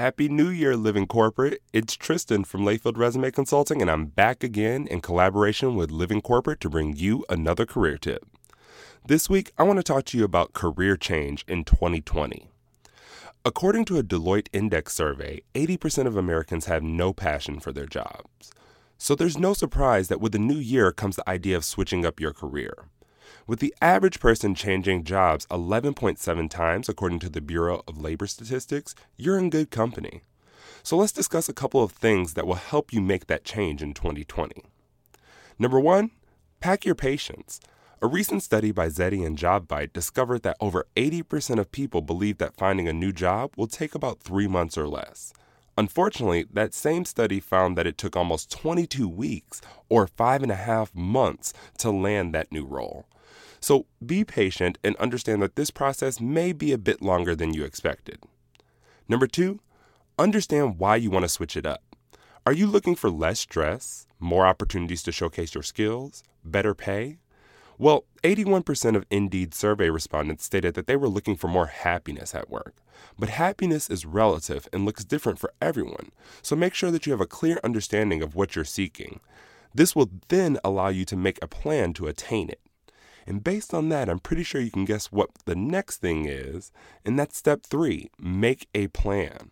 Happy New Year, Living Corporate. It's Tristan from Layfield Resume Consulting, and I'm back again in collaboration with Living Corporate to bring you another career tip. This week, I want to talk to you about career change in 2020. According to a Deloitte Index survey, 80% of Americans have no passion for their jobs. So there's no surprise that with the new year comes the idea of switching up your career. With the average person changing jobs 11.7 times, according to the Bureau of Labor Statistics, you're in good company. So let's discuss a couple of things that will help you make that change in 2020. Number one, pack your patience. A recent study by Zety and Jobvite discovered that over 80% of people believe that finding a new job will take about three months or less. Unfortunately, that same study found that it took almost 22 weeks or five and a half months to land that new role. So be patient and understand that this process may be a bit longer than you expected. Number two, understand why you want to switch it up. Are you looking for less stress, more opportunities to showcase your skills, better pay? Well, 81% of Indeed survey respondents stated that they were looking for more happiness at work. But happiness is relative and looks different for everyone, so make sure that you have a clear understanding of what you're seeking. This will then allow you to make a plan to attain it. And based on that, I'm pretty sure you can guess what the next thing is, and that's step three make a plan.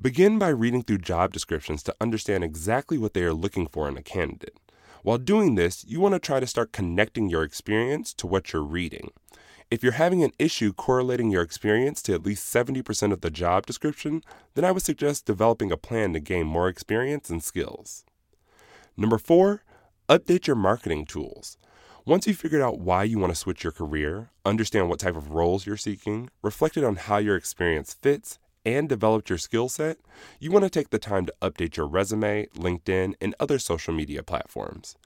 Begin by reading through job descriptions to understand exactly what they are looking for in a candidate. While doing this, you want to try to start connecting your experience to what you're reading. If you're having an issue correlating your experience to at least 70% of the job description, then I would suggest developing a plan to gain more experience and skills. Number four, update your marketing tools. Once you've figured out why you want to switch your career, understand what type of roles you're seeking, reflected on how your experience fits, and developed your skill set, you want to take the time to update your resume, LinkedIn, and other social media platforms.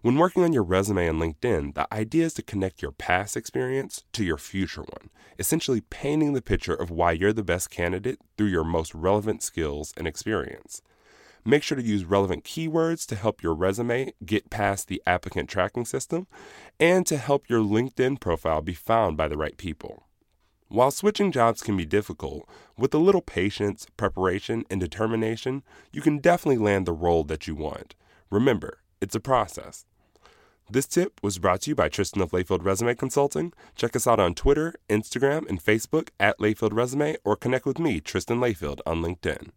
When working on your resume and LinkedIn, the idea is to connect your past experience to your future one, essentially painting the picture of why you're the best candidate through your most relevant skills and experience. Make sure to use relevant keywords to help your resume get past the applicant tracking system and to help your LinkedIn profile be found by the right people. While switching jobs can be difficult, with a little patience, preparation, and determination, you can definitely land the role that you want. Remember, it's a process. This tip was brought to you by Tristan of Layfield Resume Consulting. Check us out on Twitter, Instagram, and Facebook at Layfield Resume or connect with me, Tristan Layfield, on LinkedIn.